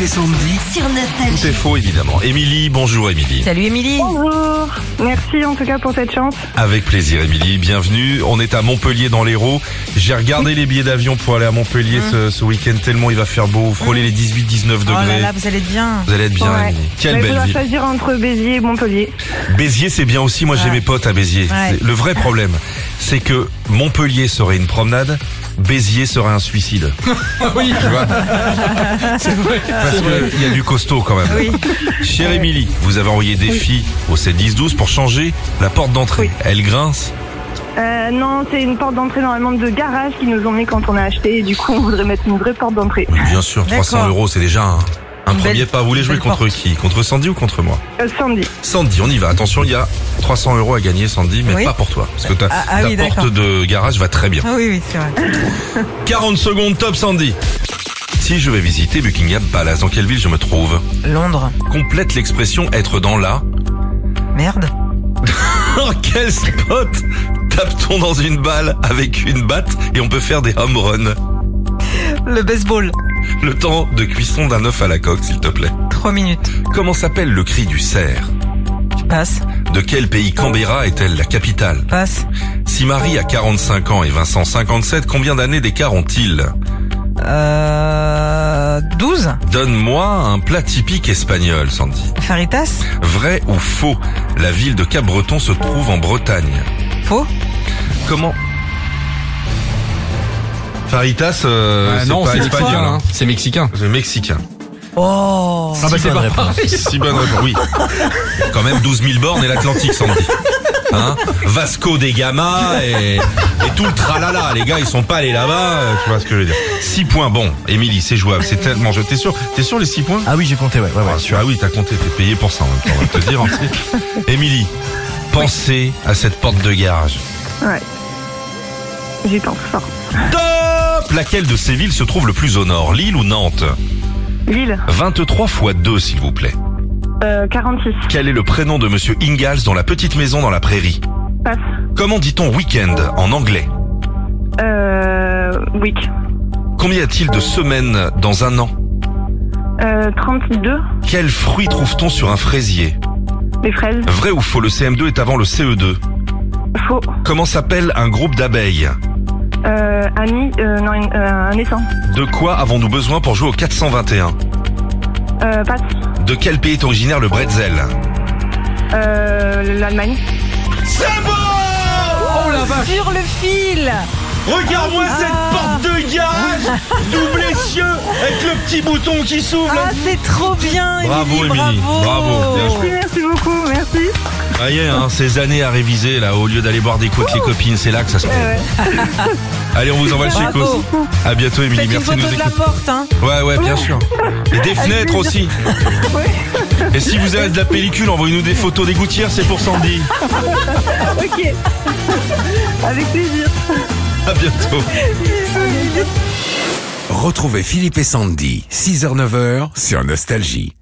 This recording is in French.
Philippe et Sandy. sur Nostalgie. Tout est faux évidemment. Émilie, bonjour Émilie. Salut Émilie. Bonjour, merci en tout cas pour cette chance. Avec plaisir Émilie, bienvenue. On est à Montpellier dans l'Hérault. J'ai regardé les billets d'avion pour aller à Montpellier ce, ce week-end tellement il va faire beau, frôler les 18-19 Oh degrés. là là, vous allez être bien. Vous allez être bien Ouais. Émilie. Quelle Mais belle ville. choisir entre Béziers et Montpellier. Béziers c'est bien aussi, moi j'ai mes potes à Béziers. Ouais. C'est- Le vrai problème, c'est que Montpellier serait une promenade, Béziers serait un suicide. Oui, Tu vois Parce qu'il y a du costaud quand même. Oui. Chère Émilie, vous avez envoyé des filles au 7-10-12 pour changer la porte d'entrée. Oui. Elle grince. Euh, non, c'est une porte d'entrée normalement de garage qui nous ont mis quand on a acheté. Et du coup, on voudrait mettre une vraie porte d'entrée. Oui, bien sûr, 300 D'accord. euros, c'est déjà un, un Une premier belle- pas. Vous voulez jouer contre porte. qui? Contre Sandy ou contre moi? Euh, Sandy. Sandy, on y va. Attention, il y a 300 euros à gagner, Sandy, mais Oui. pas pour toi. Parce que ta, Ah, ah ta oui, porte de garage va très bien. Ah oui, oui, c'est vrai. 40 secondes, top Sandy. Si je vais visiter Buckingham Palace, dans quelle ville je me trouve? Londres. Complète l'expression être dans la... Merde. Oh, quel spot Tape-t-on dans une balle avec une batte et on peut faire des home runs? Le baseball. Le temps de cuisson d'un œuf à la coque, s'il te plaît. 3 minutes. Comment s'appelle le cri du cerf? Passe. De quel pays Canberra est-elle la capitale? Passe. Si Marie a 45 ans et Vincent 57, combien d'années d'écart ont-ils? Euh... 12. Donne-moi un plat typique espagnol, Sandy. Faritas. Vrai ou faux? La ville de Cap-Breton se trouve en Bretagne. Faux. Comment Faritas, euh, Ah c'est non, pas c'est espagnol, mexicain. hein. hein. C'est mexicain. c'est mexicain. Oh. Ah bah c'est pas pareil. Si bonne réponse, oui. Quand même 12 000 bornes et l'Atlantique, Sandy. Hein? Vasco des Gama et, et tout le tralala. Les gars, ils sont pas allés là-bas. euh, Tu vois ce que je veux dire 6 points. Bon, Émilie, c'est jouable. C'est tellement jeu. T'es sûr T'es sûr les 6 points? Ah oui, j'ai compté, ouais, ouais, ouais. Ah, sûr. Ah oui, t'as compté. T'es payé pour ça en même temps. On va te dire entier. Émilie, pensez à cette porte de garage. Ouais. J'y pense fort. Top Laquelle de ces villes se trouve le plus au nord Lille ou Nantes Lille. 23 fois 2, s'il vous plaît. Euh, 46. Quel est le prénom de Monsieur Ingalls dans la petite maison dans la prairie Passe. Comment dit-on week-end en anglais Euh, week. Combien y a-t-il de semaines dans un an Euh, 32. Quel fruit trouve-t-on sur un fraisier Les fraises. Vrai ou faux, le CM2 est avant le CE2 Faux. Comment s'appelle un groupe d'abeilles Euh, Annie. Euh, non, une- euh, un naissant. De quoi avons-nous besoin pour jouer au 421 Euh. De quel pays est originaire le bretzel Euh, l'Allemagne. C'est bon Oh la vache Sur le fil. Regarde-moi cette Ah. porte de garage double essieu avec le petit bouton qui s'ouvre Ah, c'est trop bien, Bravo, Émilie. Émilie. Bravo. Bravo. Bien joué. Merci beaucoup, merci. Ah, y est, hein, ces années à réviser là, au lieu d'aller boire des coups avec les copines, c'est là que ça se passe. Allez, on vous envoie le chécos. À bientôt, Émilie. Une Merci de photo nous de la écouter. porte, hein. Ouais, ouais, bien sûr. Et des fenêtres aussi. Ouais. Et si vous avez de la pellicule, envoyez-nous des photos des gouttières, c'est pour Sandy. Ok. Avec plaisir. À bientôt. Retrouvez Philippe et Sandy, 6h-9h sur Nostalgie.